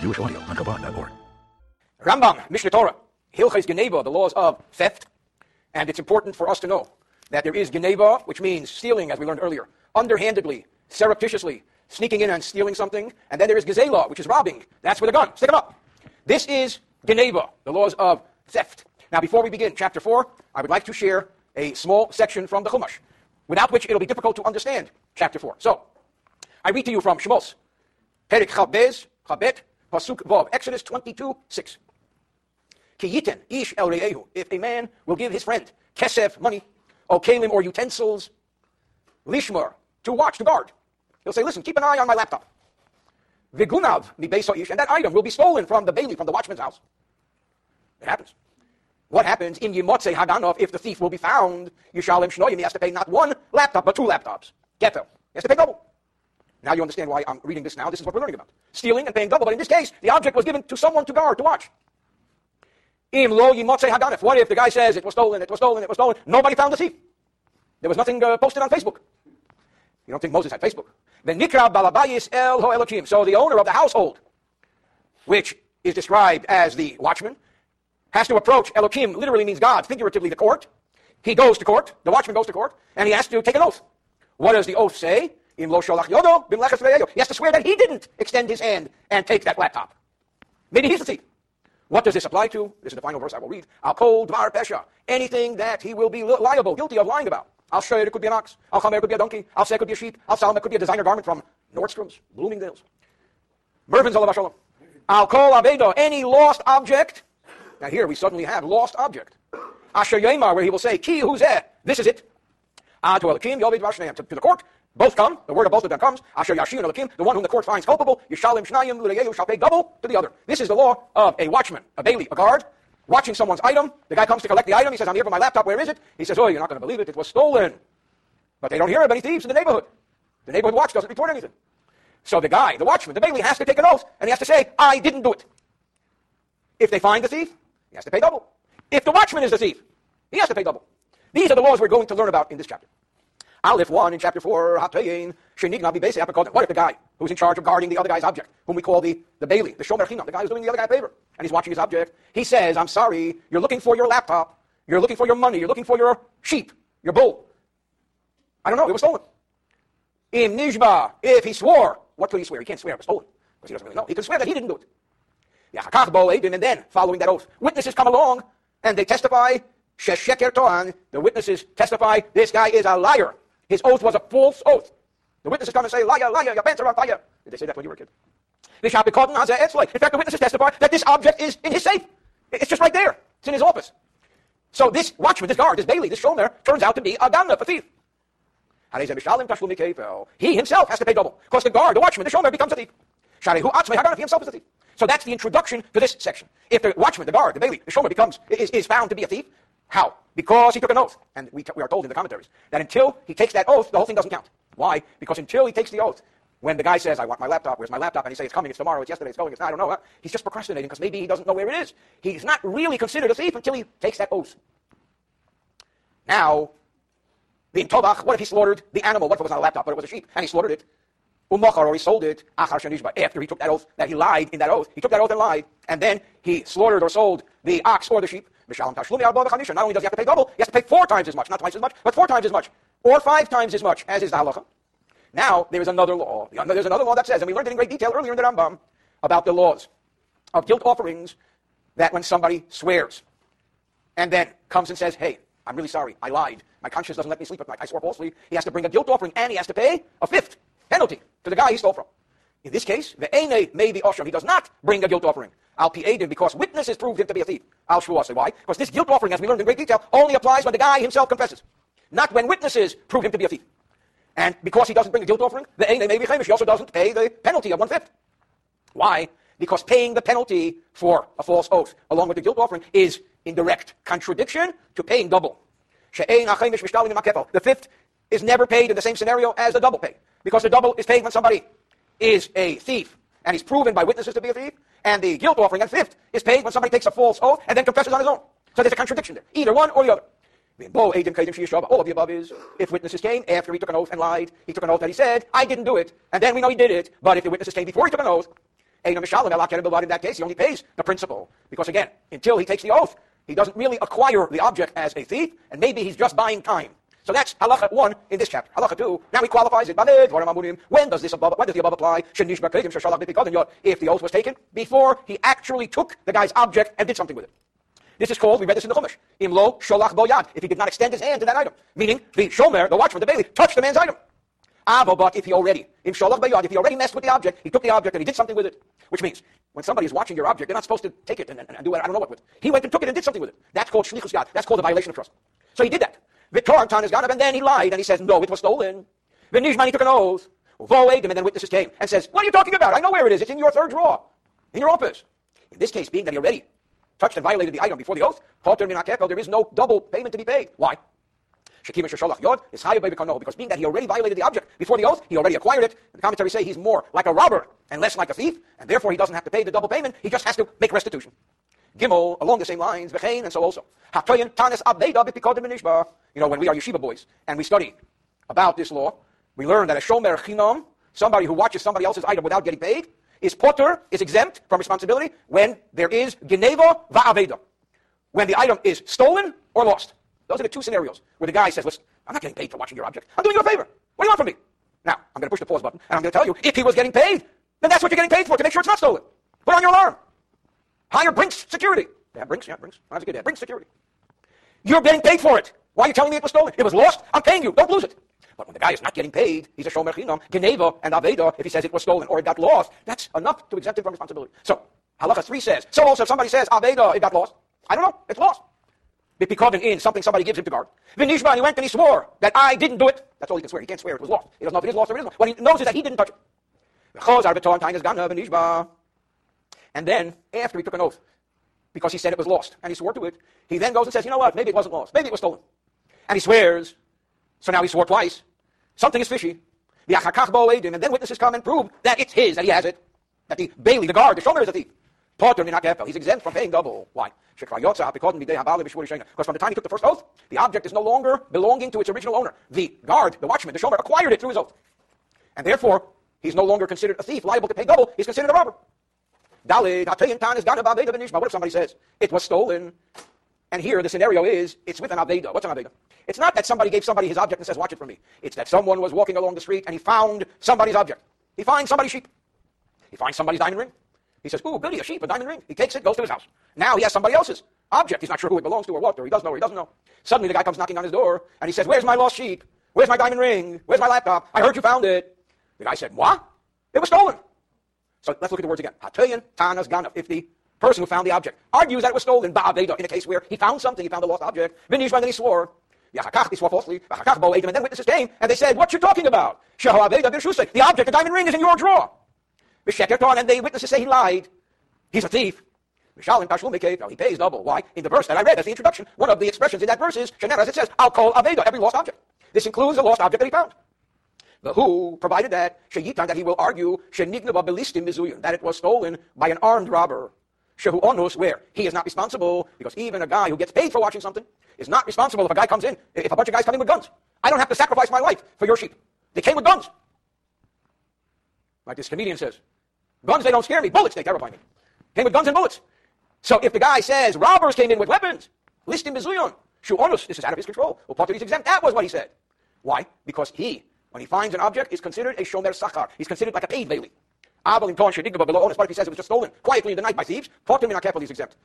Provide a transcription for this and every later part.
Jewish audio on Chabad.org. Rambam, Mishneh Torah, Hilchais Geneva, the laws of theft. And it's important for us to know that there is Geneva, which means stealing, as we learned earlier, underhandedly, surreptitiously, sneaking in and stealing something. And then there is Gezela, which is robbing. That's with a gun. Stick them up. This is Geneva, the laws of theft. Now, before we begin chapter 4, I would like to share a small section from the Chumash, without which it'll be difficult to understand chapter 4. So, I read to you from Shemos, Perik Chabez, Chabet, Pasuk Vav, Exodus 22, 6. Ki ish el re'ehu, if a man will give his friend kesef, money, or kalim, or utensils, lishmar, to watch, to guard. He'll say, listen, keep an eye on my laptop. Vigunav mi ish, and that item will be stolen from the bailee, from the watchman's house. It happens. What happens in Yimotze Haganov if the thief will be found? Yishalim Shnoyim, he has to pay not one laptop, but two laptops. Getel. He has to pay double. Now you understand why I'm reading this now. This is what we're learning about. Stealing and paying double. But in this case, the object was given to someone to guard, to watch. What if the guy says it was stolen, it was stolen, it was stolen? Nobody found the thief. There was nothing uh, posted on Facebook. You don't think Moses had Facebook? The Nikra Balabayis El Ho Elohim. So the owner of the household, which is described as the watchman, has to approach Elohim, literally means God, figuratively the court. He goes to court, the watchman goes to court, and he has to take an oath. What does the oath say? He has to swear that he didn't extend his hand and take that laptop. Maybe he's the thief. What does this apply to? This is the final verse I will read. Al kol dvar pesha. Anything that he will be liable, guilty of lying about. Al shayr, it could be an ox. Al chamer, it could be a donkey. Al say, it could be a sheep. Al salm, it could be a designer garment from Nordstrom's, Bloomingdale's. Mervyn's Alav shalom. Al kol abedo. Any lost object now here we suddenly have lost object. Asher Yemar, where he will say, Ki huzeh, this is it. Vashneim, to the court, both come, the word of both of them comes. Asher Yashin Elikim, the one whom the court finds culpable, Yishalim Shnayim Luleyehu shall pay double to the other. This is the law of a watchman, a bailee, a guard, watching someone's item. The guy comes to collect the item. He says, I'm here for my laptop. Where is it? He says, Oh, you're not going to believe it. It was stolen. But they don't hear of any thieves in the neighborhood. The neighborhood watch doesn't report anything. So the guy, the watchman, the bailee has to take an oath and he has to say, I didn't do it. If they find the thief, he has to pay double. If the watchman is the thief, he has to pay double. These are the laws we're going to learn about in this chapter. Aleph 1 in chapter 4, Hatayin, What if the guy who's in charge of guarding the other guy's object, whom we call the, the bailee, the Shomer Chinam, the guy who's doing the other guy a favor, and he's watching his object, he says, I'm sorry, you're looking for your laptop, you're looking for your money, you're looking for your sheep, your bull. I don't know, it was stolen. Im Nijba, if he swore, what could he swear? He can't swear it was stolen, because he doesn't really know. He could swear that he didn't do it. And then, following that oath, witnesses come along and they testify, the witnesses testify, this guy is a liar. His oath was a false oath. The witnesses come and say, liar, liar, your pants are on fire. Did they say that when you were a kid? They shall be caught In fact, the witnesses testify that this object is in his safe. It's just right there. It's in his office. So this watchman, this guard, this bailee, this shomer, turns out to be a ganna, a thief. He himself has to pay double. Because the guard, the watchman, the shomer becomes a thief. He himself is a thief. So that's the introduction to this section. If the watchman, the guard, the bailee, the shomer becomes, is, is found to be a thief, how? Because he took an oath. And we, we are told in the commentaries that until he takes that oath, the whole thing doesn't count. Why? Because until he takes the oath, when the guy says, I want my laptop, where's my laptop? And he says, it's coming, it's tomorrow, it's yesterday, it's going, it's, I don't know. Uh, he's just procrastinating because maybe he doesn't know where it is. He's not really considered a thief until he takes that oath. Now, the Tovach, what if he slaughtered the animal? What if it was not a laptop, but it was a sheep, and he slaughtered it? Umachar, or he sold it, after he took that oath, that he lied in that oath. He took that oath and lied, and then he slaughtered or sold the ox or the sheep. Not only does he have to pay double, he has to pay four times as much, not twice as much, but four times as much, or five times as much, as is the halacha. Now, there is another law. There's another law that says, and we learned it in great detail earlier in the Rambam, about the laws of guilt offerings that when somebody swears and then comes and says, hey, I'm really sorry, I lied. My conscience doesn't let me sleep at night. I swore falsely. He has to bring a guilt offering and he has to pay a fifth penalty to the guy he stole from. In this case, the Ene may be Osham. He does not bring a guilt offering. Al Pi'edim, because witnesses proved him to be a thief. Al Shvuase. Why? Because this guilt offering, as we learned in great detail, only applies when the guy himself confesses. Not when witnesses prove him to be a thief. And because he doesn't bring a guilt offering, the Ene may be Chamish. He also doesn't pay the penalty of one-fifth. Why? Because paying the penalty for a false oath, along with the guilt offering, is in direct contradiction to paying double. The fifth is never paid in the same scenario as the double pay. Because the double is paid when somebody is a thief and he's proven by witnesses to be a thief, and the guilt offering, and fifth, is paid when somebody takes a false oath and then confesses on his own. So there's a contradiction there. Either one or the other. All of the above is if witnesses came after he took an oath and lied, he took an oath that he said, I didn't do it, and then we know he did it, but if the witnesses came before he took an oath, In that case, he only pays the principal. Because again, until he takes the oath, he doesn't really acquire the object as a thief, and maybe he's just buying time. So that's halacha one in this chapter. Halacha two. Now he qualifies it. When does this above? When does the above apply? If the oath was taken before he actually took the guy's object and did something with it. This is called, we read this in the Chumash, imlo sholach boyad, if he did not extend his hand to that item. Meaning, the shomer, the watchman, the bailee, touched the man's item. Avo, but if he already, in sholach boyad, if he already messed with the object, he took the object and he did something with it. Which means, when somebody is watching your object, they're not supposed to take it and, and, and do it, I don't know what with. He went and took it and did something with it. That's called shlichus yad. That's called a violation of trust. So he did that. Vitor Tan is and then he lied and he says, no, it was stolen. Vinishman, he took an oath. Voed him, and then witnesses came and says, what are you talking about? I know where it is. It's in your third drawer, in your office. In this case, being that he already touched and violated the item before the oath, there is no double payment to be paid. Why? Shekim Shesholach Yod is higher by because being that he already violated the object before the oath, he already acquired it. The commentaries say he's more like a robber and less like a thief, and therefore he doesn't have to pay the double payment. He just has to make restitution. Gimel, along the same lines, v'chein, and so also. You know, when we are yeshiva boys and we study about this law, we learn that a shomer chinam, somebody who watches somebody else's item without getting paid, is potter, is exempt from responsibility when there is geneva va'aveda. When the item is stolen or lost. Those are the two scenarios where the guy says, listen, I'm not getting paid for watching your object. I'm doing you a favor. What do you want from me? Now, I'm going to push the pause button, and I'm going to tell you, if he was getting paid, then that's what you're getting paid for, to make sure it's not stolen. Put on your alarm. Hire Brinks Security. Yeah, Brinks, yeah, Brinks. That's a good dad. Brinks Security. You're getting paid for it. Why are you telling me it was stolen? It was lost. I'm paying you. Don't lose it. But when the guy is not getting paid, he's a shomer chinam, geneva and aveda, if he says it was stolen or it got lost, that's enough to exempt him from responsibility. So, halacha 3 says, so also if somebody says, aveda, it got lost. I don't know, it's lost. Because in something somebody gives him to guard. Vinishba, he went and he swore that I didn't do it. That's all he can swear. He can't swear it was lost. He doesn't know if it is lost or it isn't. What he knows is that he didn't touch it. And then, after he took an oath, because he said it was lost, and he swore to it, he then goes and says, you know what, maybe it wasn't lost. Maybe it was stolen. And he swears. So now he swore twice. Something is fishy. The achakachbo edim, and then witnesses come and prove that it's his, that he has it. That the Bailee, the guard, the shomer is a thief. He's exempt from paying double. Why? Because from the time he took the first oath, the object is no longer belonging to its original owner. The guard, the watchman, the shomer, acquired it through his oath. And therefore, he's no longer considered a thief, liable to pay double. He's considered a robber. What if somebody says, it was stolen? And here the scenario is, it's with an Aveda. What's an Aveda? It's not that somebody gave somebody his object and says, watch it for me. It's that someone was walking along the street and he found somebody's object. He finds somebody's sheep. He finds somebody's diamond ring. He says, ooh, goody, a sheep, a diamond ring. He takes it, goes to his house. Now he has somebody else's object. He's not sure who it belongs to or what, or he doesn't know or he doesn't know. Suddenly the guy comes knocking on his door and he says, where's my lost sheep? Where's my diamond ring? Where's my laptop? I heard you found it. The guy said, what? It was stolen. So let's look at the words again. Hatayan, tanas, gana. If the person who found the object argues that it was stolen, ba'aveda, in a case where he found something, he found a lost object, vinishma, then he swore. Yachakach, he swore falsely. And then witnesses came and they said, what you talking about? The object, the diamond ring is in your drawer. And the witnesses say he lied. He's a thief. Now he pays double. Why? In the verse that I read, that's the introduction. One of the expressions in that verse is, as it says, I'll call Aveda, every lost object. This includes the lost object that he found. The who provided that that he will argue that it was stolen by an armed robber. Shehu onus where he is not responsible because even a guy who gets paid for watching something is not responsible if a guy comes in if a bunch of guys come in with guns. I don't have to sacrifice my life for your sheep. They came with guns. Like this comedian says, guns they don't scare me, bullets they terrify me. Came with guns and bullets. So if the guy says robbers came in with weapons, list him mizuyun. Shu onus, this is out of his control. Well, part of exempt. That was what he said. Why? Because he when he finds an object, he's considered a shomer sachar. He's considered like a paid bailee. Abel in Ton Shedigba below honest, but if he says it was just stolen quietly in the night by thieves, him in careful, he's exempt.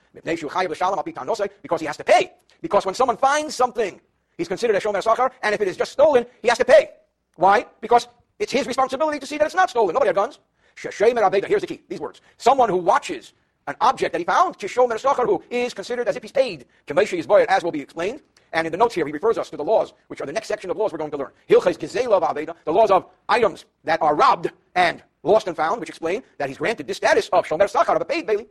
Because he has to pay. Because when someone finds something, he's considered a shomer sachar, and if it is just stolen, he has to pay. Why? Because it's his responsibility to see that it's not stolen. Nobody had guns. Here's the key. These words. Someone who watches an object that he found, Kishomer Sachar, who is considered as if he's paid. As will be explained. And in the notes here, he refers us to the laws, which are the next section of laws we're going to learn. Hilchais Gizela Aveda, the laws of items that are robbed and lost and found, which explain that he's granted this status of Shomer Sakhar, of a paid bailee,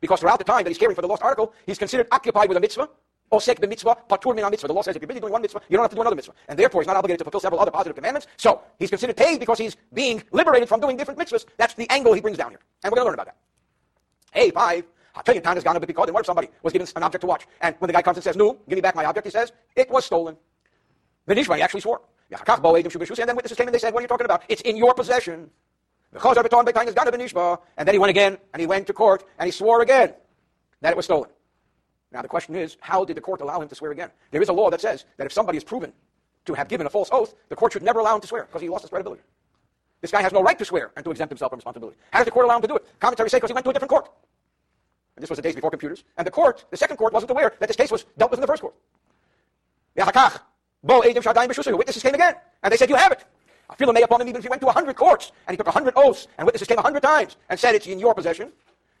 because throughout the time that he's caring for the lost article, he's considered occupied with a mitzvah, osek mitzvah, patur mitzvah. The law says if you're busy doing one mitzvah, you don't have to do another mitzvah. And therefore, he's not obligated to fulfill several other positive commandments. So, he's considered paid because he's being liberated from doing different mitzvahs. That's the angle he brings down here. And we're going to learn about that. A5 I tell you, time has gone to be called. And what if somebody was given an object to watch? And when the guy comes and says, No, give me back my object, he says, It was stolen. The Nishmai actually swore. And then witnesses came and they said, What are you talking about? It's in your possession. And then he went again, and he went to court, and he swore again that it was stolen. Now the question is, how did the court allow him to swear again? There is a law that says that if somebody is proven to have given a false oath, the court should never allow him to swear because he lost his credibility. This guy has no right to swear and to exempt himself from responsibility. How does the court allow him to do it? Commentaries say because he went to a different court. And this was the days before computers. And the court, the second court, wasn't aware that this case was dealt with in the first court. Witnesses came again, and they said, you have it. I feel upon him even if he went to a hundred courts, and he took a hundred oaths, and witnesses came a hundred times, and said it's in your possession.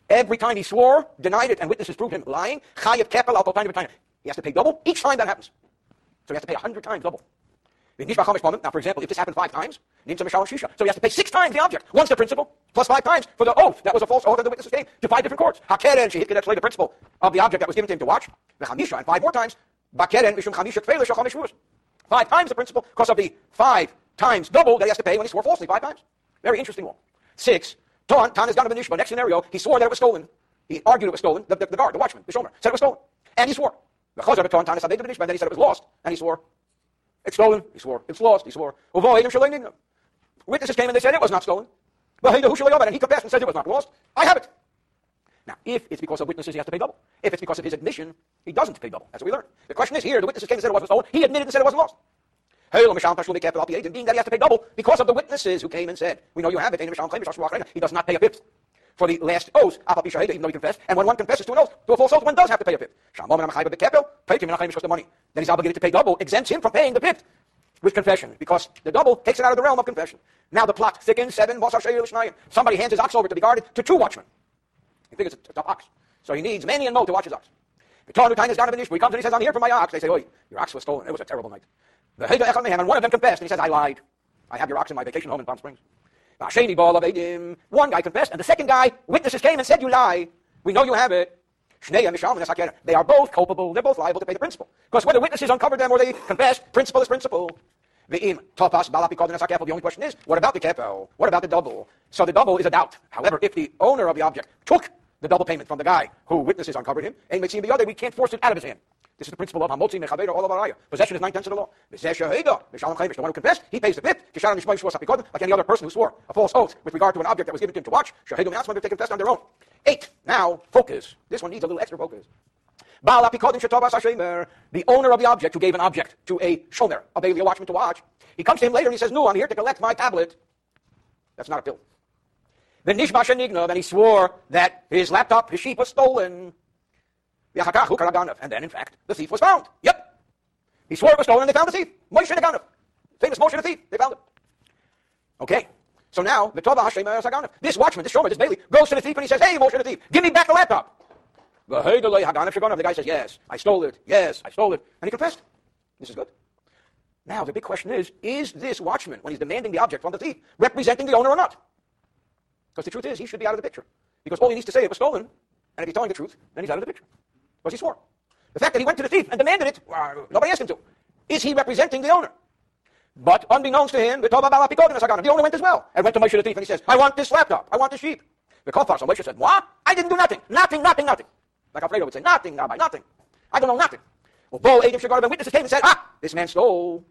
Every time he swore, denied it, and witnesses proved him lying, he has to pay double each time that happens. So he has to pay a hundred times double. Now, for example, if this happened five times, so he has to pay six times the object. Once the principal, plus five times for the oath. That was a false oath, and the witnesses came to five different courts. Hakeren, she hit the principal of the object that was given to him to watch. And five more times. Bakeren, mishum chamisha Five times the principal, because of the five times double that he has to pay when he swore falsely five times. Very interesting one. Six. Ton, Tan is down to Next scenario, he swore that it was stolen. He argued it was stolen. The, the, the guard, the watchman, the shomer, said it was stolen. And he swore. Ton, is then he said it was lost. And he swore. It's stolen. He swore. It's lost. He swore. Witnesses came and they said it was not stolen. And he confessed and said it was not lost. I have it. Now, if it's because of witnesses, he has to pay double. If it's because of his admission, he doesn't pay double. That's what we learned. The question is here, the witnesses came and said it wasn't stolen. He admitted and said it wasn't lost. And being that he has to pay double because of the witnesses who came and said, we know you have it. He does not pay a fifth for the last oath, even though he confessed. And when one confesses to an oath, to a false oath, one does have to pay a fifth. The the money. Then he's obligated to pay double, exempts him from paying the fifth with confession, because the double takes it out of the realm of confession. Now the plot thickens, seven, somebody hands his ox over to be guarded to two watchmen. He figures it's a tough ox. So he needs Manny and Mo to watch his ox. He comes and he says, I'm here for my ox. They say, Oi, your ox was stolen. It was a terrible night. The Hega Echon and one of them confessed, and he says, I lied. I have your ox in my vacation home in Palm Springs. Ah, One guy confessed, and the second guy, witnesses came and said, You lie. We know you have it. They are both culpable. They're both liable to pay the principal. Because whether witnesses uncovered them or they confessed, principal is principal. The only question is, what about the kepo? What about the double? So the double is a doubt. However, if the owner of the object took the double payment from the guy who witnesses uncovered him, and the other, we can't force it out of his hand. This is the principle of Hamotzi Mechaber all of Araya. Possession is nine tenths of the law. The one who confessed, he pays the fifth. Like any other person who swore a false oath with regard to an object that was given to him to watch. They confessed on their own. Eight. Now, focus. This one needs a little extra focus. The owner of the object who gave an object to a shomer, a bailee, a watchman to watch, he comes to him later and he says, No, I'm here to collect my tablet. That's not a pill. The Nishma Shenigna, then he swore that his laptop, his sheep was stolen. And then, in fact, the thief was found. Yep. He swore it was stolen and they found the thief. Moshe Naganov. Famous Moshe the thief. They found him. Okay. So now. This watchman, this shomer, this bailee, goes to the thief and he says, Hey, Moshe the thief, give me back the laptop. The guy says, Yes, I stole it. Yes, I stole it. And he confessed. This is good. Now, the big question is, is this watchman, when he's demanding the object from the thief, representing the owner or not? Because the truth is, he should be out of the picture. Because all he needs to say, it was stolen, and if he's telling the truth, then he's out of the picture. Because he swore. The fact that he went to the thief and demanded it, well, nobody asked him to. Is he representing the owner? But unbeknownst to him, the owner went as well and went to Moshe the thief and he says, I want this laptop. I want this sheep. The Kofar, so Moshe said, What? I didn't do nothing. Nothing, nothing, nothing. Like Alfredo would say, Nothing, Rabbi, nothing. I don't know nothing. Well, Bo, Adam, Shagar, and witnesses came and said, Ah, this man stole.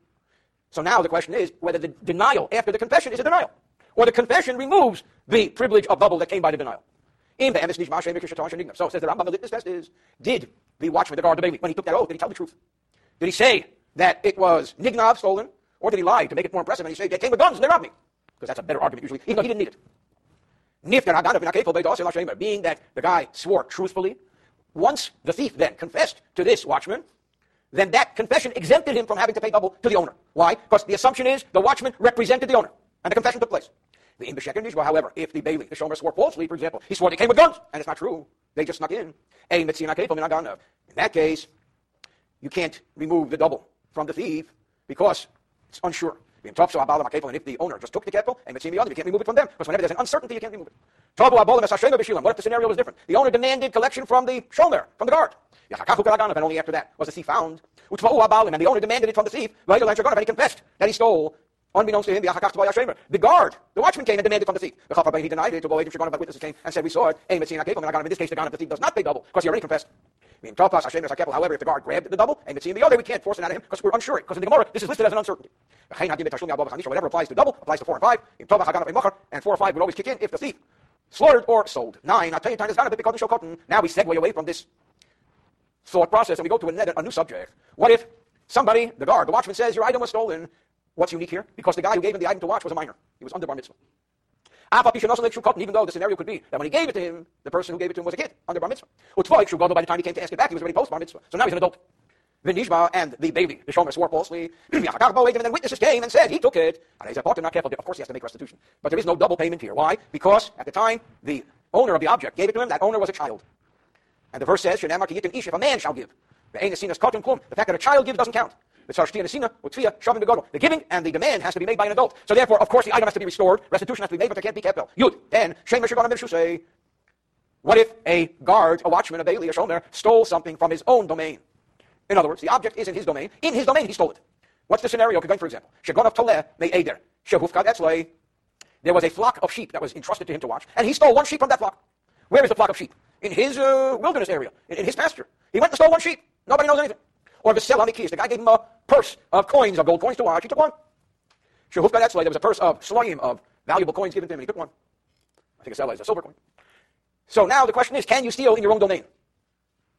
So now the question is whether the denial after the confession is a denial. Or the confession removes the privilege of bubble that came by the denial. So it says the Rambam, the litmus test is, did the watchman, the guard, the baby, when he took that oath, did he tell the truth? Did he say that it was Nignav stolen, or did he lie to make it more impressive and he said, they came with guns and they robbed me? Because that's a better argument usually, even though he didn't need it. Being that the guy swore truthfully, once the thief then confessed to this watchman, then that confession exempted him from having to pay double to the owner. Why? Because the assumption is the watchman represented the owner, and the confession took place. The in Nishba, however, if the bailee, the shomer, swore falsely, for example, he swore they came with guns, and it's not true. They just snuck in. A. In that case, you can't remove the double from the thief because it's unsure. And if the owner just took the kefel and mitzim the other, you can't remove it from them. Because whenever there's an uncertainty, you can't remove it. What if the scenario was different? The owner demanded collection from the shomer, from the guard. And only after that was the thief found. And the owner demanded it from the thief. And he confessed that he stole Unbeknownst to him, the guard, the watchman came and demanded from the thief. He denied it. To go ahead and the witnesses came and said, We saw it. In this case, the gun of the thief does not pay double because he already confessed. However, if the guard grabbed the double and it's in the other, we can't force it out of him because we're unsure. Because in the Gemara, this is listed as an uncertainty. Whatever applies to double applies to four and five. And four or five would always kick in if the thief slaughtered or sold. Nine, I'll tell you, time is gone a cotton. Now we segue away from this thought process and we go to a new subject. What if somebody, the guard, the watchman says your item was stolen? What's unique here? Because the guy who gave him the item to watch was a minor. He was under bar mitzvah. Even though the scenario could be that when he gave it to him, the person who gave it to him was a kid under bar mitzvah. By the time he came to ask it back, he was already post bar mitzvah. So now he's an adult. Vinishma and the baby, the Shomer, swore falsely. and then witnesses came and said he took it. Of course, he has to make restitution. But there is no double payment here. Why? Because at the time, the owner of the object gave it to him. That owner was a child. And the verse says, if a man shall give. The fact that a child gives doesn't count. The giving and the demand has to be made by an adult. So therefore, of course, the item has to be restored. Restitution has to be made, but there can't be kept. Yud. Then, what if a guard, a watchman, a bailee, a shomer, stole something from his own domain? In other words, the object is in his domain. In his domain, he stole it. What's the scenario? For example, she got off to there was a flock of sheep that was entrusted to him to watch, and he stole one sheep from that flock. Where is the flock of sheep? In his uh, wilderness area, in, in his pasture. He went and stole one sheep. Nobody knows anything. Or Vesel Amikis, the keys. The guy gave him a purse of coins, of gold coins to watch. He took one. Shehuf Ganetzle, there was a purse of slaim, of valuable coins given to him, and he took one. I think a is a silver coin. So now the question is, can you steal in your own domain?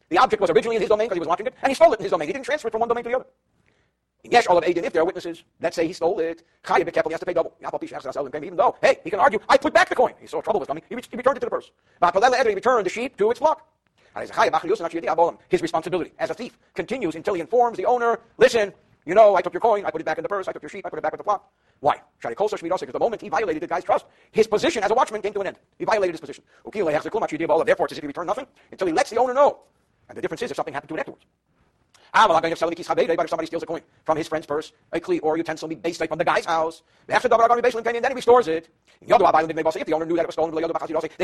The object was originally in his domain because he was watching it, and he stole it in his domain. He didn't transfer it from one domain to the other. Yes, all of Aiden, if there are witnesses, let's say he stole it, Chaya careful, he has to pay double. Even though, hey, he can argue, I put back the coin. He saw trouble was coming, he, returned it to the purse. But he returned the sheep to its flock. His responsibility as a thief continues until he informs the owner, listen, you know, I took your coin, I put it back in the purse, I took your sheep, I put it back with the flock. Why? Because the moment he violated the guy's trust, his position as a watchman came to an end. He violated his position. Therefore, it's as if he returned nothing until he lets the owner know. And the difference is if something happened to it afterwards. But if somebody steals a coin from his friend's purse, a kli or utensil maybe based from the guy's house, after the baseline, and then he restores it. If the owner knew that it was stolen, they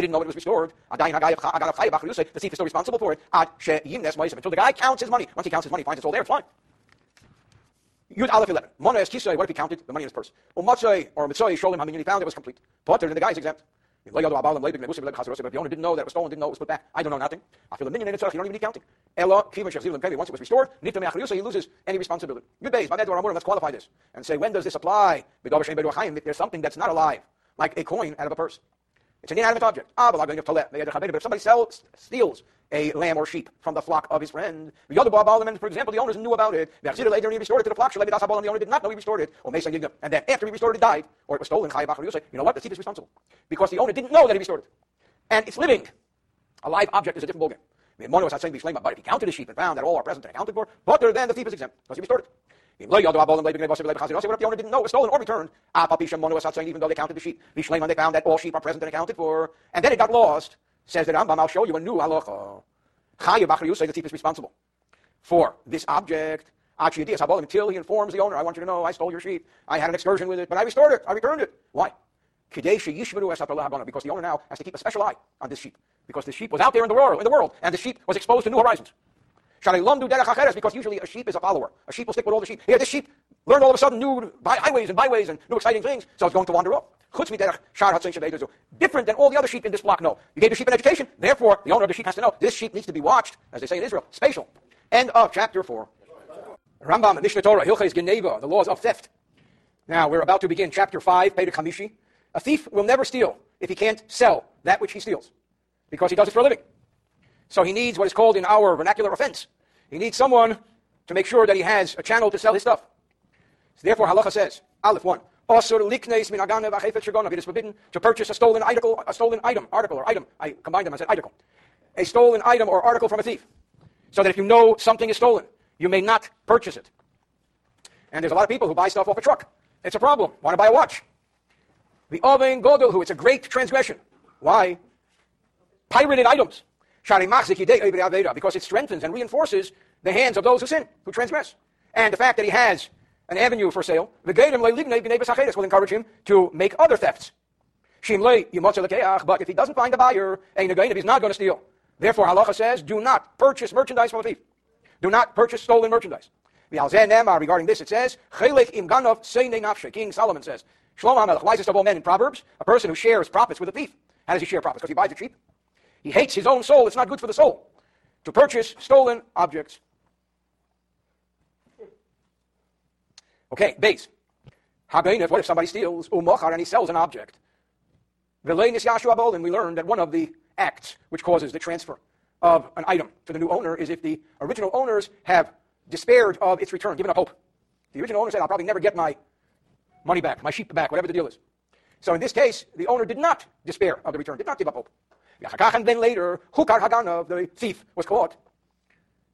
didn't know it was restored. The thief is still responsible for it. Until the guy counts his money. Once he counts his money, finds it's all there, it's fine. Yud Aleph 11. Mona es kisei, what if he counted the money in his purse? Or Umatzei or mitzoi, him how many he found, it was complete. Potter, then the guy is exempt. The owner didn't know that it was stolen, didn't know it was put back, I don't know nothing. I feel the minion in itself, you don't even need counting. And once it was restored, Meachriusa, he loses any responsibility. Base, let's qualify this and say, when does this apply? There's something that's not alive, like a coin out of a purse. It's an inanimate object. Ah, but if somebody sells, steals a lamb or sheep from the flock of his friend, the for example, the owners knew about it. He restored it to the flock. The owner did not know he restored it. And then after he restored it, died, or it was stolen. You know what? The thief is responsible because the owner didn't know that he restored it, and it's living. A live object is a different ballgame. But if he counted his sheep and found that all are present and accounted for, but then the thief is exempt because he restored it. What if the owner didn't know it was stolen or returned? Even though they counted the sheep, they found that all sheep are present and accounted for, and then it got lost. Says the Rambam, I'll show you a new halacha. Say the thief is responsible for this object until he informs the owner, I want you to know I stole your sheep. I had an excursion with it, but I restored it. I returned it. Why? Because the owner now has to keep a special eye on this sheep. Because the sheep was out there in the world, in the world and the sheep was exposed to new horizons. Because usually a sheep is a follower. A sheep will stick with all the sheep. Here, this sheep learned all of a sudden new highways and byways and new exciting things, so it's going to wander off. Different than all the other sheep in this flock No, You gave the sheep an education, therefore the owner of the sheep has to know this sheep needs to be watched, as they say in Israel, spatial. End of chapter 4. Rambam, Mishneh Torah, Hilchais Geneva, the laws of theft. Now we're about to begin chapter 5, Perek Chamishi. A thief will never steal if he can't sell that which he steals, because he does it for a living. So he needs what is called in our vernacular offense. He needs someone to make sure that he has a channel to sell his stuff. So therefore, halacha says, Aleph 1, it is forbidden to purchase a stolen article, a stolen item, article or item. I combined them, I said article. A stolen item or article from a thief. So that if you know something is stolen, you may not purchase it. And there's a lot of people who buy stuff off a truck. It's a problem. Want to buy a watch. The Oven Godel, who it's a great transgression. Why? Pirated items. Because it strengthens and reinforces the hands of those who sin, who transgress. And the fact that he has an avenue for sale, will encourage him to make other thefts. But if he doesn't find a buyer, he's not going to steal. Therefore, halacha says, do not purchase merchandise from a thief. Do not purchase stolen merchandise. Regarding this, it says, King Solomon says, Shlomo HaMelech, wisest of all men in Proverbs, a person who shares profits with a thief. How does he share profits? Because he buys it cheap. He hates his own soul. It's not good for the soul. to purchase stolen objects. Okay, base. Habainif, what if somebody steals umachar and he sells an object? Velenis Yashua Bolin, we learned that one of the acts which causes the transfer of an item to the new owner is if the original owners have despaired of its return, given up hope. The original owner said, I'll probably never get my money back, my sheep back, whatever the deal is. So in this case, the owner did not despair of the return, did not give up hope. And then later, Hukar Haganov, the thief, was caught.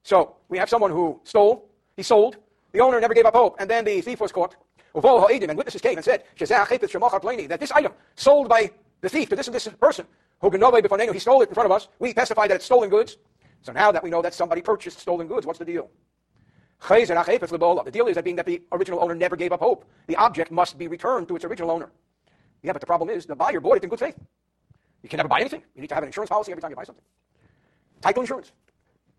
So we have someone who stole, he sold, the owner never gave up hope, and then the thief was caught. And witnesses came and said that this item sold by the thief to this and this person, he stole it in front of us. We testify that it's stolen goods. So now that we know that somebody purchased stolen goods, what's the deal? The deal is that being that the original owner never gave up hope, the object must be returned to its original owner. Yeah, but the problem is the buyer bought it in good faith. You can never buy anything. You need to have an insurance policy every time you buy something. Title insurance.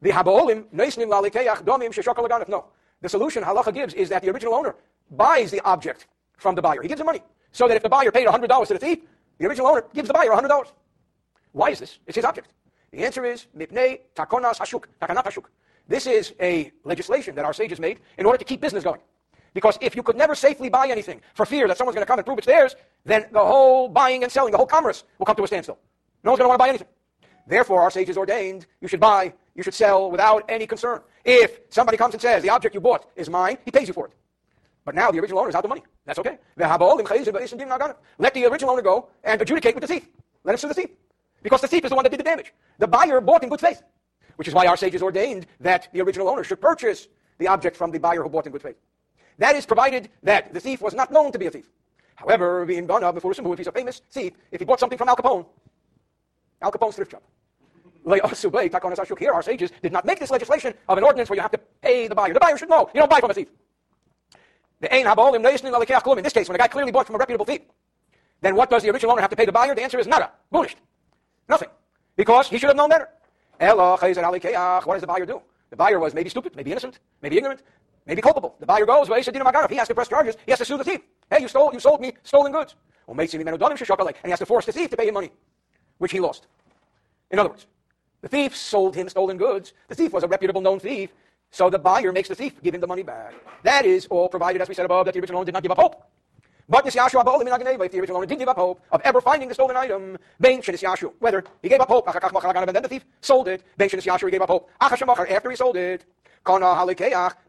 The habolim neisnim lalikeach domim sheshokal No. The solution halacha gives is that the original owner buys the object from the buyer. He gives him money. So that if the buyer paid $100 to the thief, the original owner gives the buyer $100. Why is this? It's his object. The answer is mipnei takonas hashuk, takanat hashuk. This is a legislation that our sages made in order to keep business going. Because if you could never safely buy anything for fear that someone's going to come and prove it's theirs, then the whole buying and selling, the whole commerce will come to a standstill. No one's going to want to buy anything. Therefore, our sages ordained you should buy, you should sell without any concern. If somebody comes and says, the object you bought is mine, he pays you for it. But now the original owner is out the money. That's okay. Let the original owner go and adjudicate with the thief. Let him sue the thief. Because the thief is the one that did the damage. The buyer bought in good faith. Which is why our sages ordained that the original owner should purchase the object from the buyer who bought in good faith. That is provided that the thief was not known to be a thief. However, being gone before if he's a famous thief, if he bought something from Al Capone, Al Capone's thrift shop. Here, our sages did not make this legislation of an ordinance where you have to pay the buyer. The buyer should know. You don't buy from a thief. In this case, when a guy clearly bought from a reputable thief, then what does the original owner have to pay the buyer? The answer is nada. Bunished. Nothing. Because he should have known better. What does the buyer do? The buyer was maybe stupid, maybe innocent, maybe ignorant, maybe culpable. The buyer goes, well, he has to press charges. He has to sue the thief. Hey, you stole, you sold me stolen goods. And he has to force the thief to pay him money, which he lost. In other words, the thief sold him stolen goods. The thief was a reputable known thief. So the buyer makes the thief give him the money back. That is all provided, as we said above, that the original owner did not give up hope. But if the original owner did give up hope of ever finding the stolen item, whether he gave up hope, and then the thief sold it, he gave up hope, after he sold it.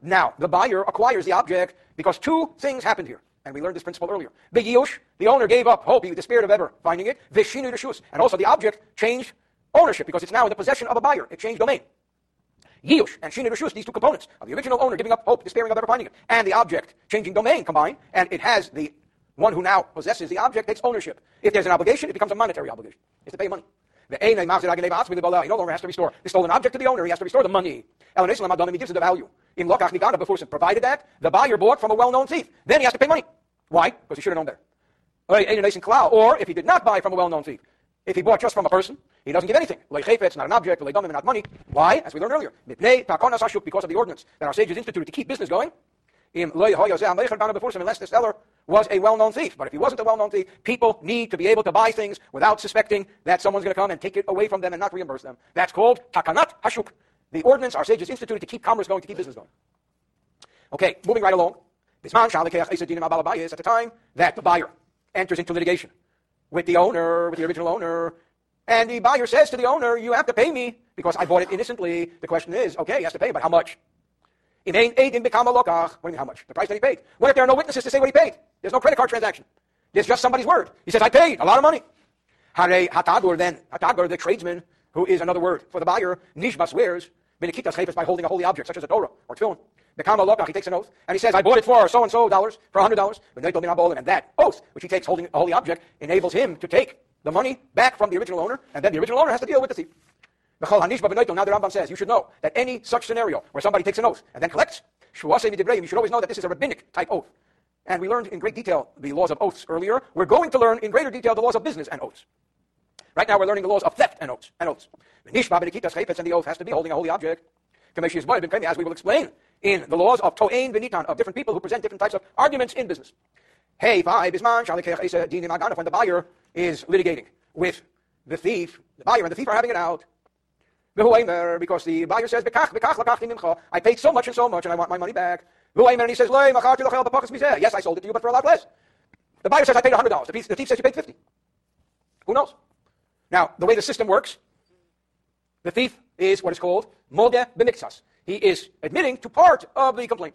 Now, the buyer acquires the object because two things happened here. And we learned this principle earlier. The Yush, the owner gave up hope, he despaired of ever finding it. Vishinu Rishus. And also the object changed ownership because it's now in the possession of a buyer. It changed domain. Yiyush and Shini Rishus, these two components of the original owner giving up hope, despairing of ever finding it, and the object changing domain combined, and it has the one who now possesses the object takes ownership. If there's an obligation, it becomes a monetary obligation. It's to pay money. He no longer has to restore the stolen object to the owner, he has to restore the money. He gives it the value. In Lokach before provided that the buyer bought from a well known thief, then he has to pay money. Why? Because he should have known better. Or if he did not buy from a well known thief, if he bought just from a person, he doesn't give anything. It's not an object, not money. Why? As we learned earlier. Because of the ordinance that our sages instituted to keep business going. Unless the seller was a well-known thief. But if he wasn't a well-known thief, people need to be able to buy things without suspecting that someone's going to come and take it away from them and not reimburse them. That's called takanat hashuk. The ordinance our sages instituted to keep commerce going, to keep business going. Okay, moving right along. At the time that the buyer enters into litigation with the owner, with the original owner, and the buyer says to the owner, you have to pay me because I bought it innocently. The question is, okay, he has to pay, but how much? Ah, what do you mean, how much? The price that he paid. What if there are no witnesses to say what he paid? There's no credit card transaction. There's just somebody's word. He says, I paid a lot of money. Hare hatagur then, hatagur, the tradesman, who is another word for the buyer, nishma swears, benikitas chayfas by holding a holy object, such as a Torah or tefillin. Bekama lokach, he takes an oath, and he says, I bought it for so and so dollars, for a hundred dollars, Then they told me not bowling, and that oath, which he takes holding a holy object, enables him to take the money back from the original owner, and then the original owner has to deal with the thief. Now the Rambam says, you should know that any such scenario where somebody takes an oath and then collects, you should always know that this is a rabbinic type oath. And we learned in great detail the laws of oaths earlier. We're going to learn in greater detail the laws of business and oaths. Right now we're learning the laws of theft and oaths. And oaths. And the oath has to be holding a holy object. As we will explain in the laws of To'ain Benitan, of different people who present different types of arguments in business. Hey, when the buyer is litigating with the thief, the buyer and the thief are having it out. Because the buyer says, I paid so much and so much, and I want my money back. And he says, Yes, I sold it to you, but for a lot less. The buyer says, I paid $100. The thief, the thief says, You paid 50 Who knows? Now, the way the system works, the thief is what is called modeh b'miktsas. He is admitting to part of the complaint.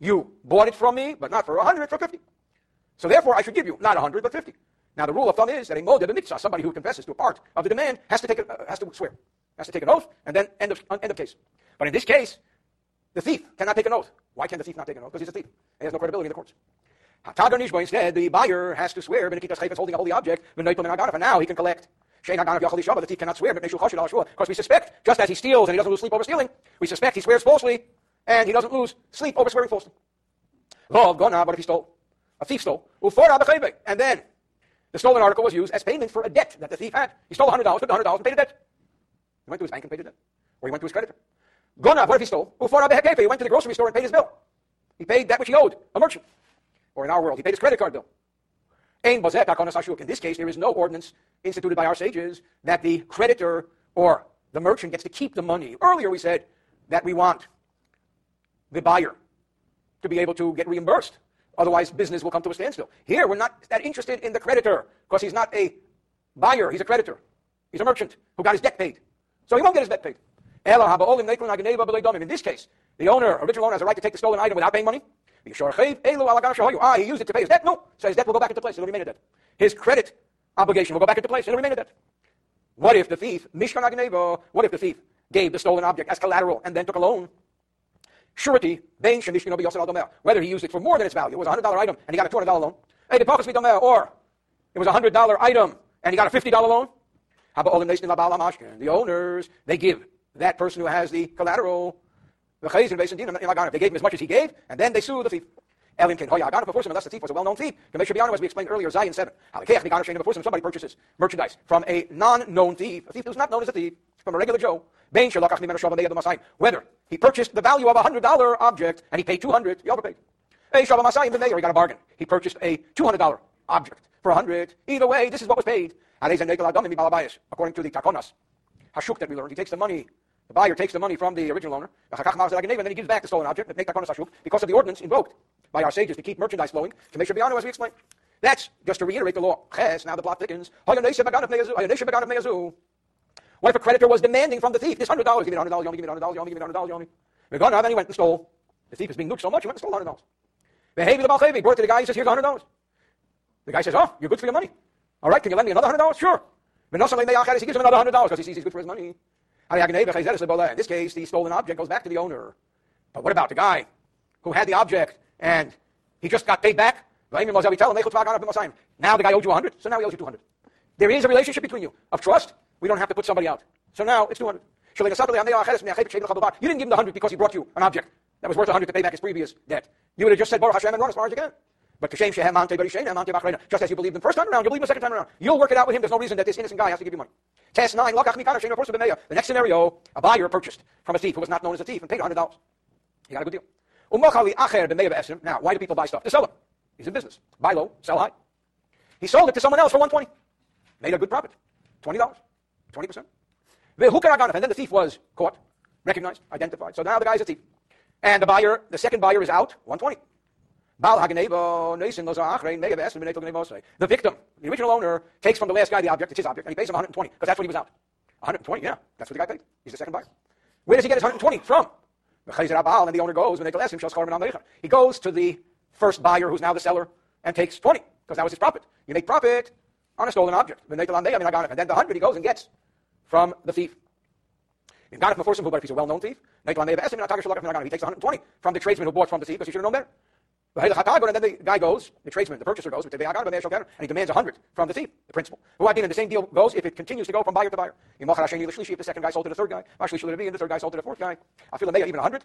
You bought it from me, but not for 100, for 50. So therefore, I should give you not 100, but 50. Now, the rule of thumb is that a modeh b'miktsas, somebody who confesses to a part of the demand, has to, take a, uh, has to swear, has to take an oath, and then end of, end of case. But in this case, the thief cannot take an oath. Why can the thief not take an oath? Because he's a thief. He has no credibility in the courts. Instead, the buyer has to swear, Benekitas holding a holy object, and now he can collect. The thief cannot swear, because we suspect, just as he steals and he doesn't lose sleep over stealing, we suspect he swears falsely, and he doesn't lose sleep over swearing falsely. But if he stole, a thief stole, and then the stolen article was used as payment for a debt that the thief had. He stole $100, took the $100 and paid the debt. He went to his bank and paid the debt. Or he went to his creditor. Gona, what if he stole? He went to the grocery store and paid his bill. He paid that which he owed, a merchant. Or in our world, he paid his credit card bill. In this case, there is no ordinance instituted by our sages that the creditor or the merchant gets to keep the money. Earlier we said that we want the buyer to be able to get reimbursed. Otherwise, business will come to a standstill. Here, we're not that interested in the creditor because he's not a buyer, he's a creditor. He's a merchant who got his debt paid. So he won't get his debt paid. In this case, the owner, original owner, has a right to take the stolen item without paying money. Ah, he used it to pay his debt? No. So his debt will go back into place. It'll remain a debt. His credit obligation will go back into place. It'll remain a debt. What if the thief, Mishkan what if the thief gave the stolen object as collateral and then took a loan? Surety, whether he used it for more than its value, it was a $100 item and he got a $200 loan. Hey, the Or it was a $100 item and he got a $50 loan. How about bala mashkin? The owners, they give that person who has the collateral the chazin based in they gave him as much as he gave, and then they sue the thief. Elin can hoya agana before unless the thief was a well-known thief. as we explained earlier, Zion 7. Before somebody purchases merchandise from a non-known thief, a thief who's not known as a thief, from a regular Joe. Whether he purchased the value of a hundred dollar object and he paid two hundred, he overpaid. He got a bargain. He purchased a two hundred dollar object for a hundred. Either way, this is what was paid. According to the Takonas, Hashuk that we learned, he takes the money the buyer takes the money from the original owner, and then he gives back the stolen object, because of the ordinance invoked by our sages to keep merchandise flowing, to make sure beyond as we explained. That's just to reiterate the law. Now the plot thickens. What if a creditor was demanding from the thief this hundred dollars? Give me hundred dollars, you only give me hundred dollars, you only give me hundred dollars, you owe me. only. Then he went and stole. The thief is being nuked so much, he went and stole hundred dollars. Behavior the Balchevi brought to the guy, he says, here's hundred dollars. The guy says, oh, you're good for your money. All right, can you lend me another hundred dollars? Sure. He gives him another hundred dollars because he sees he's good for his money. In this case, the stolen object goes back to the owner. But what about the guy who had the object and he just got paid back? Now the guy owed you 100, so now he owes you 200. There is a relationship between you of trust. We don't have to put somebody out. So now it's 200. You didn't give him the 100 because he brought you an object that was worth 100 to pay back his previous debt. You would have just said, Baruch Hashem, and run as far as you can. But just as you believed the first time around, you believe the second time around. You'll work it out with him. There's no reason that this innocent guy has to give you money. Test 9, The next scenario, a buyer purchased from a thief who was not known as a thief and paid $100. He got a good deal. Now, why do people buy stuff? The seller. He's in business. Buy low, sell high. He sold it to someone else for 120 Made a good profit. $20. 20%. The hukar aganif, and then the thief was caught, recognized, identified. So now the guy's a thief. And the buyer, the second buyer is out, 120 the victim, the original owner, takes from the last guy the object, it's his object, and he pays him 120, because that's what he was out. 120, yeah, that's what the guy paid. He's the second buyer. Where does he get his 120 from? And the owner goes, he goes to the first buyer, who's now the seller, and takes 20, because that was his profit. You make profit on a stolen object. And then the 100 he goes and gets from the thief. But if he's a well-known thief, he takes 120 from the tradesman who bought from the thief, because he should have known better. And then the guy goes, the tradesman, the purchaser goes, and he demands a 100 from the thief, the principal. Who Adin, and the same deal goes if it continues to go from buyer to buyer. If the second guy sold to the third guy, and the third guy sold to the fourth guy. I even 100.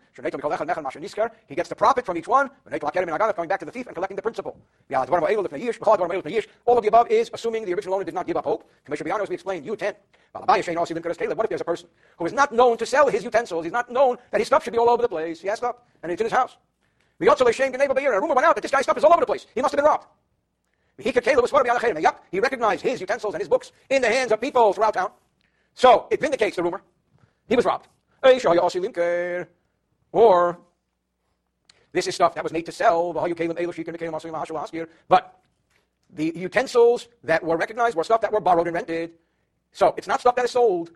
He gets the profit from each one, coming back to the thief and collecting the principal. All of the above is assuming the original owner did not give up hope. Commissioner as we explained, U10. What if there's a person who is not known to sell his utensils? He's not known that his stuff should be all over the place. He has stuff, and it's in his house. The Yotzele Shem Geneva Beir, a rumor went out that this guy's stuff is all over the place. He must have been robbed. He recognized his utensils and his books in the hands of people throughout town. So it vindicates the rumor. He was robbed. Or this is stuff that was made to sell. But the utensils that were recognized were stuff that were borrowed and rented. So it's not stuff that is sold.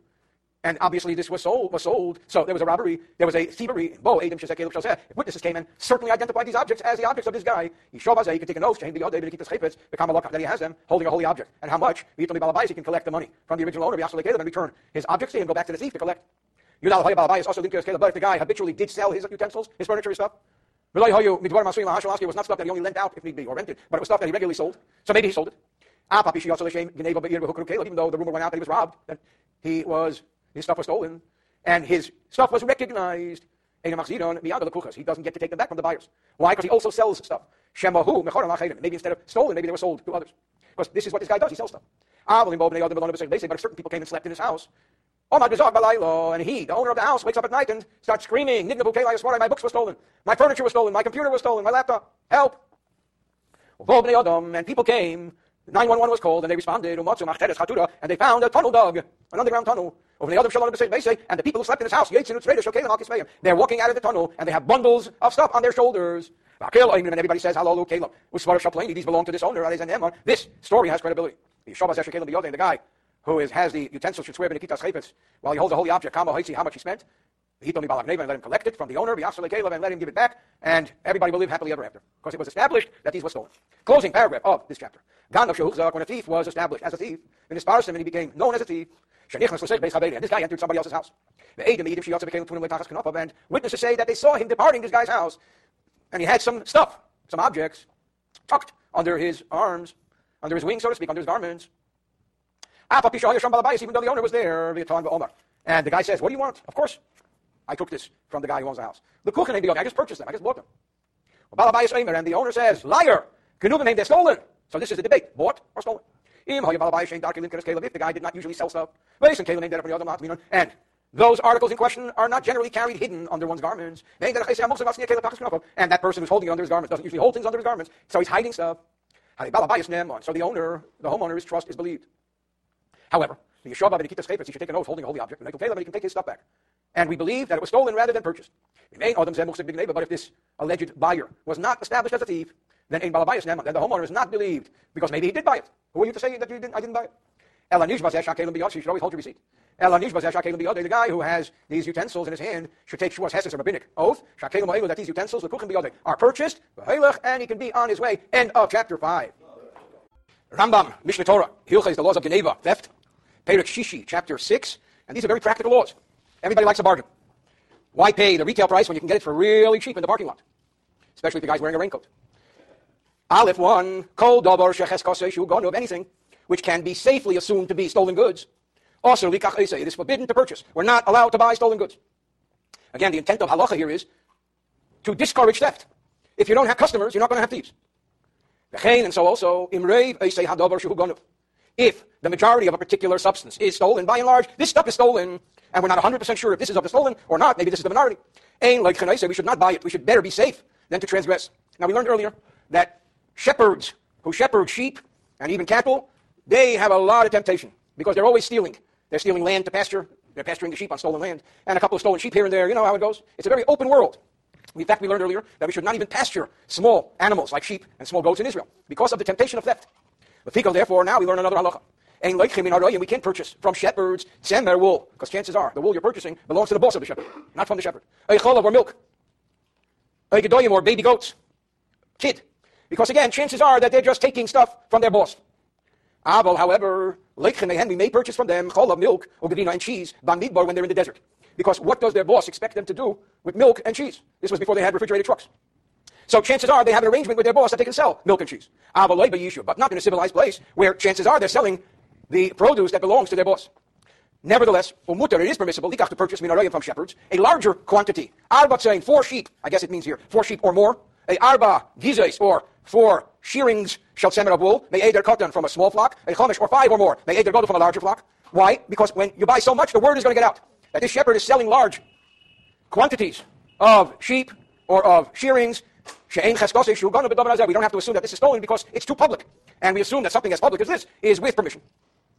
And obviously this was sold, was sold. So there was a robbery, there was a thievery. Bo, Adam, Caleb. Witnesses came and certainly identified these objects as the objects of this guy. He showed, he can take an oath, change the other, keep the chaypets, become a that he has them, holding a holy object. And how much? He told me, he can collect the money from the original owner, Caleb, and return his objects to him, go back to the thief to collect. Yudal Hayabal also linked to But if the guy habitually did sell his utensils, his furniture, his stuff, it was not stuff that he only lent out if need be or rented, but it was stuff that he regularly sold. So maybe he sold it. Ah, even though the rumor went out that he was robbed, that he was his stuff was stolen, and his stuff was recognized. He doesn't get to take them back from the buyers. Why? Because he also sells stuff. Maybe instead of stolen, maybe they were sold to others. Because this is what this guy does. He sells stuff. They say, but certain people came and slept in his house, and he, the owner of the house, wakes up at night and starts screaming, my books were stolen, my furniture was stolen, my computer was stolen, my laptop, help. And people came, 911 was called, and they responded, and they found a tunnel dug, an underground tunnel. Over the other and the people who slept in his house, they're walking out of the tunnel, and they have bundles of stuff on their shoulders. And everybody says, Hallelujah, Caleb. These belong to this owner. This story has credibility. The the guy who is, has the utensil should swear b'nikitas chaypetz while he holds a holy object, how much he spent. He told me balak and let him collect it from the owner, and let him give it back, and everybody will live happily ever after. Because it was established that these were stolen. Closing paragraph of this chapter. Gan of when a thief was established as a thief, in his and he became known as a thief, and this guy entered somebody else's house. And witnesses say that they saw him departing this guy's house, and he had some stuff, some objects, tucked under his arms, under his wings, so to speak, under his garments. Even though the owner was there, and the guy says, What do you want? Of course, I took this from the guy who owns the house. The kuchen I just purchased them, I just bought them. And the owner says, Liar! They're stolen. So this is the debate bought or stolen. If the guy did not usually sell stuff, and those articles in question are not generally carried hidden under one's garments. And that person who's holding it under his garments doesn't usually hold things under his garments, so he's hiding stuff. So the owner, the homeowner's trust is believed. However, the Yeshua and Nikitas Chayfetz, he should take an oath holding a holy object, and he can take his stuff back. And we believe that it was stolen rather than purchased. But if this alleged buyer was not established as a thief, then then the homeowner is not believed, because maybe he did buy it. Who are you to say that you didn't, I didn't buy it? You should always hold your receipt. The guy who has these utensils in his hand should take Shuas Hesed rabbinic oath Shakelam that these utensils are purchased and he can be on his way. End of chapter 5. Rambam, Mishneh Torah, Hilchah the laws of Genevah, theft. Perek Shishi, chapter 6. And these are very practical laws. Everybody likes a bargain. Why pay the retail price when you can get it for really cheap in the parking lot? Especially if the guy's wearing a raincoat. Aleph 1, Kol Dabar Sheches of anything which can be safely assumed to be stolen goods. Also, Likach it is forbidden to purchase. We're not allowed to buy stolen goods. Again, the intent of halacha here is to discourage theft. If you don't have customers, you're not going to have thieves. And so also, if the majority of a particular substance is stolen, by and large, this stuff is stolen, and we're not 100% sure if this is of the stolen or not, maybe this is the minority. Ain like say we should not buy it. We should better be safe than to transgress. Now, we learned earlier that shepherds who shepherd sheep and even cattle, they have a lot of temptation because they're always stealing. They're stealing land to pasture. They're pasturing the sheep on stolen land. And a couple of stolen sheep here and there. You know how it goes. It's a very open world. In fact, we learned earlier that we should not even pasture small animals like sheep and small goats in Israel because of the temptation of theft. The fikal, therefore, now we learn another halacha. And we can't purchase from shepherds semer wool, because chances are the wool you're purchasing belongs to the boss of the shepherd, not from the shepherd. or milk. or baby goats. Kid. Because again, chances are that they're just taking stuff from their boss. Abel, however, we may purchase from them chol of milk or gavina and cheese, bamidbar when they're in the desert. Because what does their boss expect them to do with milk and cheese? This was before they had refrigerated trucks. So chances are they have an arrangement with their boss that they can sell milk and cheese. But not in a civilized place where chances are they're selling the produce that belongs to their boss. Nevertheless, umutar, it is permissible, to purchase minarayim from shepherds, a larger quantity. Arba saying four sheep, I guess it means here, four sheep or more. A arba gizes, or four shearings shall semer of wool, may aid their cotton from a small flock. A chomish, or five or more, may aid their gold from a larger flock. Why? Because when you buy so much, the word is going to get out that this shepherd is selling large quantities of sheep or of shearings we don't have to assume that this is stolen because it's too public. And we assume that something as public as this is with permission.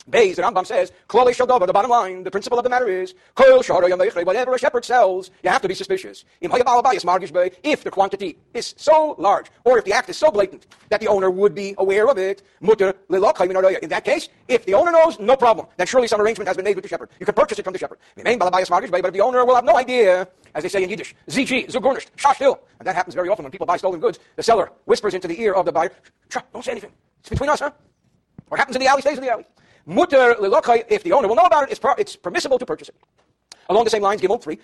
Bays, the Rambam says, Klali Shaldova, the bottom line, the principle of the matter is, Kol whatever a shepherd sells, you have to be suspicious. If the quantity is so large, or if the act is so blatant, that the owner would be aware of it, in that case, if the owner knows, no problem. Then surely some arrangement has been made with the shepherd. You can purchase it from the shepherd. But if the owner will have no idea, as they say in Yiddish, ZG, Zugurnisht, Shashtil. And that happens very often when people buy stolen goods. The seller whispers into the ear of the buyer, don't say anything. It's between us, huh? What happens in the alley stays in the alley. Mutter if the owner will know about it, it's, pro- it's permissible to purchase it. Along the same lines, Gimel 3,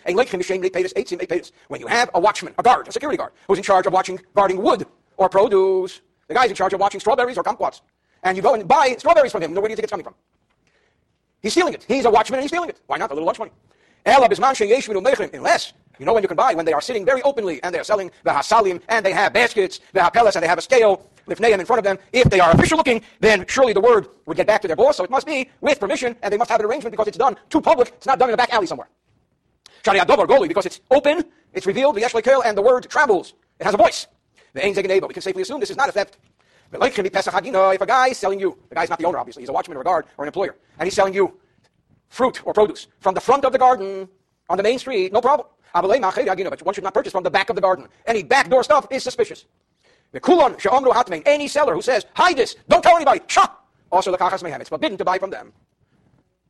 when you have a watchman, a guard, a security guard, who's in charge of watching, guarding wood or produce, the guy's in charge of watching strawberries or kumquats, and you go and buy strawberries from him, where do you think it's coming from? He's stealing it. He's a watchman and he's stealing it. Why not? A little lunch money. Unless you know when you can buy? When they are sitting very openly and they are selling the hasalim and they have baskets, the hapelas, and they have a scale, lifneim in front of them. If they are official looking, then surely the word would get back to their boss. So it must be with permission and they must have an arrangement because it's done to public. It's not done in a back alley somewhere. Shari Adobar Goli, because it's open, it's revealed, the and the word travels. It has a voice. The Ein Zegenebo. We can safely assume this is not a theft. But like can be pesachagino if a guy is selling you, the guy's not the owner, obviously, he's a watchman or a guard or an employer, and he's selling you fruit or produce from the front of the garden on the main street, no problem. But one should not purchase from the back of the garden. Any backdoor stuff is suspicious. Any seller who says, hide this, don't tell anybody, shah! Also, lakachas mehem. It's forbidden to buy from them.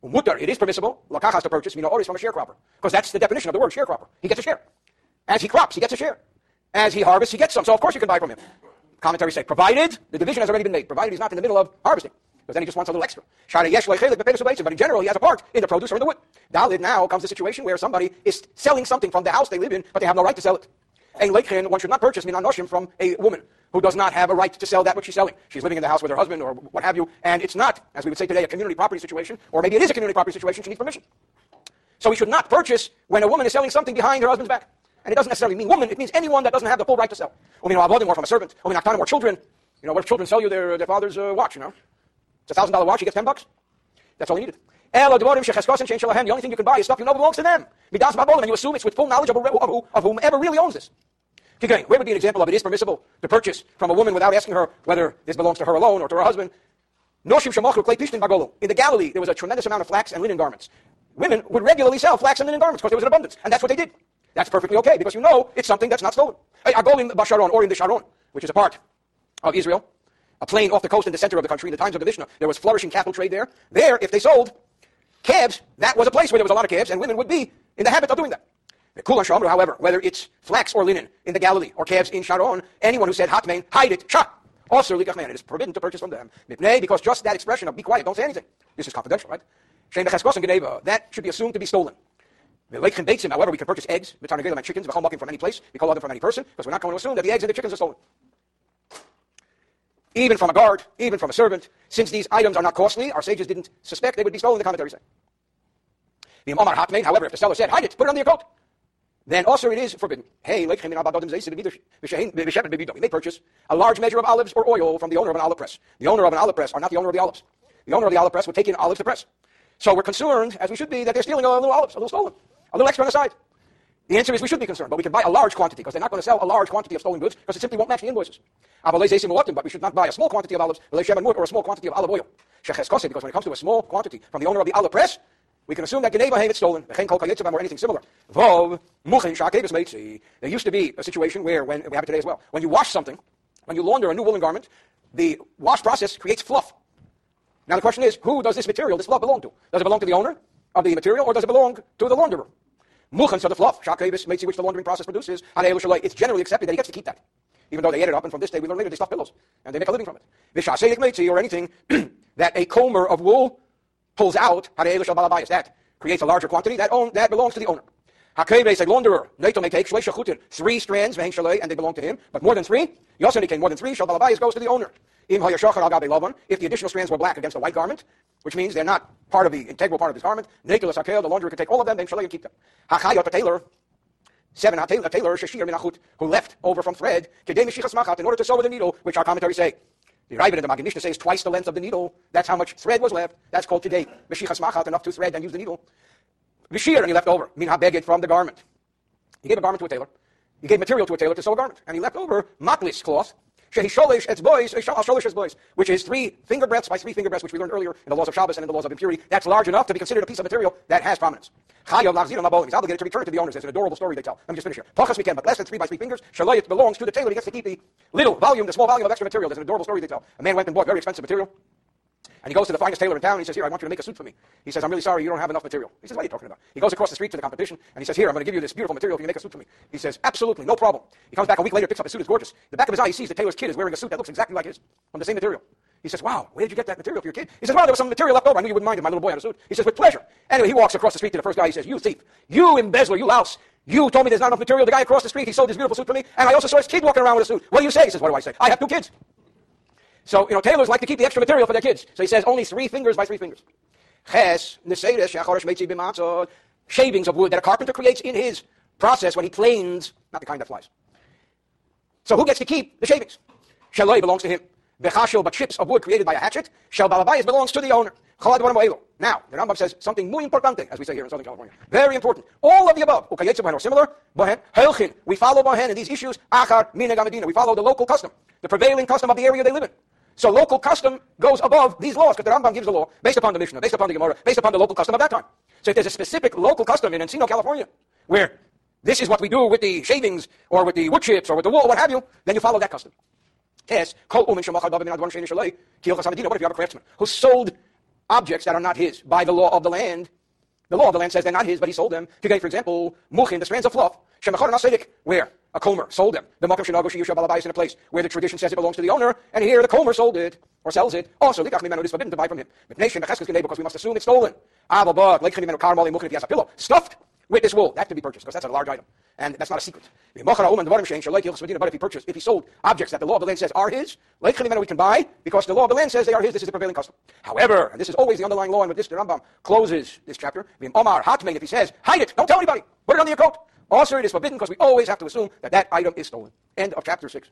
It is permissible, lakachas to purchase, mina oris from a sharecropper. Because that's the definition of the word sharecropper. He gets a share. As he crops, he gets a share. As he harvests, he gets some. So, of course, you can buy from him. Commentaries say, provided the division has already been made, provided he's not in the middle of harvesting because then he just wants a little extra. But in general, he has a part in the produce or in the wood. Dalid now comes the situation where somebody is selling something from the house they live in, but they have no right to sell it. And one should not purchase minanoshim from a woman who does not have a right to sell that which she's selling. She's living in the house with her husband or what have you, and it's not, as we would say today, a community property situation, or maybe it is a community property situation, she needs permission. So we should not purchase when a woman is selling something behind her husband's back. And it doesn't necessarily mean woman, it means anyone that doesn't have the full right to sell. Or from a servant, or children. You know, what if children sell you their, their father's uh, watch, you know? It's a thousand dollar watch, he gets ten bucks. That's all he needed. The only thing you can buy is stuff you know belongs to them. And you assume it's with full knowledge of, of, of whomever really owns this. Where would be an example of it is permissible to purchase from a woman without asking her whether this belongs to her alone or to her husband? In the Galilee, there was a tremendous amount of flax and linen garments. Women would regularly sell flax and linen garments because there was an abundance. And that's what they did. That's perfectly okay because you know it's something that's not stolen. Agolim Basharon, or in the Sharon, which is a part of Israel, a plain off the coast in the center of the country in the times of the Mishnah. There was flourishing cattle trade there. There, if they sold calves, that was a place where there was a lot of calves, and women would be in the habit of doing that. The Kulan Shamru, however, whether it's flax or linen in the Galilee or calves in Sharon, anyone who said hatmain, hide it, shah. Also, likachman, it is forbidden to purchase from them. Mipnei, Because just that expression of be quiet, don't say anything. This is confidential, right? That should be assumed to be stolen. However, we can purchase eggs, and chickens, walking from any place. We call them from any person, because we're not going to assume that the eggs and the chickens are stolen even from a guard, even from a servant. Since these items are not costly, our sages didn't suspect they would be stolen, the commentary say. The Omar Hatmain, however, if the seller said, hide it, put it under your coat, then also it is forbidden. Hey, may purchase a large measure of olives or oil from the owner of an olive press. The owner of an olive press are not the owner of the olives. The owner of the olive press would take in olives to press. So we're concerned, as we should be, that they're stealing a little olives, a little stolen, a little extra on the side. The answer is we should be concerned, but we can buy a large quantity because they're not going to sell a large quantity of stolen goods because it simply won't match the invoices. But we should not buy a small quantity of olives or a small quantity of olive oil. Because when it comes to a small quantity from the owner of the olive press, we can assume that Geneva had it stolen, or anything similar. There used to be a situation where, when we have it today as well, when you wash something, when you launder a new woolen garment, the wash process creates fluff. Now the question is, who does this material, this fluff belong to? Does it belong to the owner of the material or does it belong to the launderer? Muchan, so the fluff, shakavis, matey, which the laundering process produces, it's generally accepted that he gets to keep that. Even though they ate it up, and from this day we learn later they stuff pillows, and they make a living from it. Vishaseidik matey, or anything that a comber of wool pulls out, that creates a larger quantity, that, own, that belongs to the owner. Hakebes, a launderer, Nato may take three strands, and they belong to him, but more than three, you also indicate more than three, Shalbalabayas goes to the owner. If the additional strands were black against a white garment, which means they're not part of the integral part of his garment. Nicholas Hakel, the launderer could take all of them, then Shalay and keep them. Hachayot, the tailor, seven, a tailor, Shashir Minachut, who left over from thread, in order to sew with a needle, which our commentaries say. The Raavad in the Maggid Mishneh says twice the length of the needle. That's how much thread was left. That's called today. Meshichas Machat, enough to thread and use the needle. Vishir, and he left over. Min habeged from the garment. He gave a garment to a tailor. He gave material to a tailor to sew a garment. And he left over matlis cloth. Shehisholish its boys, sholish its boys, which is three finger breadths by three finger breadths, which we learned earlier in the laws of Shabbos and in the laws of impurity. That's large enough to be considered a piece of material that has prominence. Chayav lachzirim abolim. He's obligated to return it to the owners. It's an adorable story they tell. Let me just finish here. Pachas we can, but less than three by three fingers. Shalayit belongs to the tailor. He gets to keep the little volume, the small volume of extra material. There's an adorable story they tell. A man went and bought very expensive material. And he goes to the finest tailor in town and he says, Here, I want you to make a suit for me. He says, I'm really sorry, you don't have enough material. He says, What are you talking about? He goes across the street to the competition and he says, Here, I'm going to give you this beautiful material if you make a suit for me. He says, Absolutely, no problem. He comes back a week later, picks up his suit, it's gorgeous. The back of his eye, he sees the tailor's kid is wearing a suit that looks exactly like his, from the same material. He says, Wow, where did you get that material for your kid? He says, Well, there was some material left over. I knew you wouldn't mind if my little boy had a suit. He says, With pleasure. Anyway, he walks across the street to the first guy. He says, You thief, you embezzler, you louse. You told me there's not enough material. The guy across the street, he sold this beautiful suit for me, and I also saw his kid walking around with a suit. What do you say? He says, What do I say? I have two kids. So, you know, tailors like to keep the extra material for their kids. So he says only three fingers by three fingers. Ches, shavings of wood that a carpenter creates in his process when he planes, not the kind that flies. So who gets to keep the shavings? Shaloi belongs to him. Bechashel, but chips of wood created by a hatchet. Shel balabayas belongs to the owner. Now, the Rambam says something muy importante, as we say here in Southern California. Very important. All of the above, or similar, we follow Bohen in these issues, achar, mina We follow the local custom, the prevailing custom of the area they live in. So local custom goes above these laws because the Rambam gives the law based upon the Mishnah, based upon the Gemara, based upon the local custom of that time. So if there's a specific local custom in Encino, California, where this is what we do with the shavings or with the wood chips or with the wool, what have you, then you follow that custom. Yes, what if you have a craftsman who sold objects that are not his by the law of the land? The law of the land says they're not his, but he sold them. Okay, for example, muchin, the strands of fluff, where? A comber sold them. The makam shenago sheyusha balabais in a place where the tradition says it belongs to the owner, and here the comber sold it or sells it. Also, likach mimenu is forbidden to buy from him. But nation, because we must assume it's stolen. If he has a pillow stuffed with this wool, that can be purchased because that's a large item, and that's not a secret. But if he purchased, if he sold objects that the law of the land says are his, we can buy because the law of the land says they are his. This is the prevailing custom. However, and this is always the underlying law, and with this the Rambam closes this chapter. Omar Hatmain, if he says hide it, don't tell anybody, put it under your coat. Also, it is forbidden because we always have to assume that that item is stolen. End of chapter 6.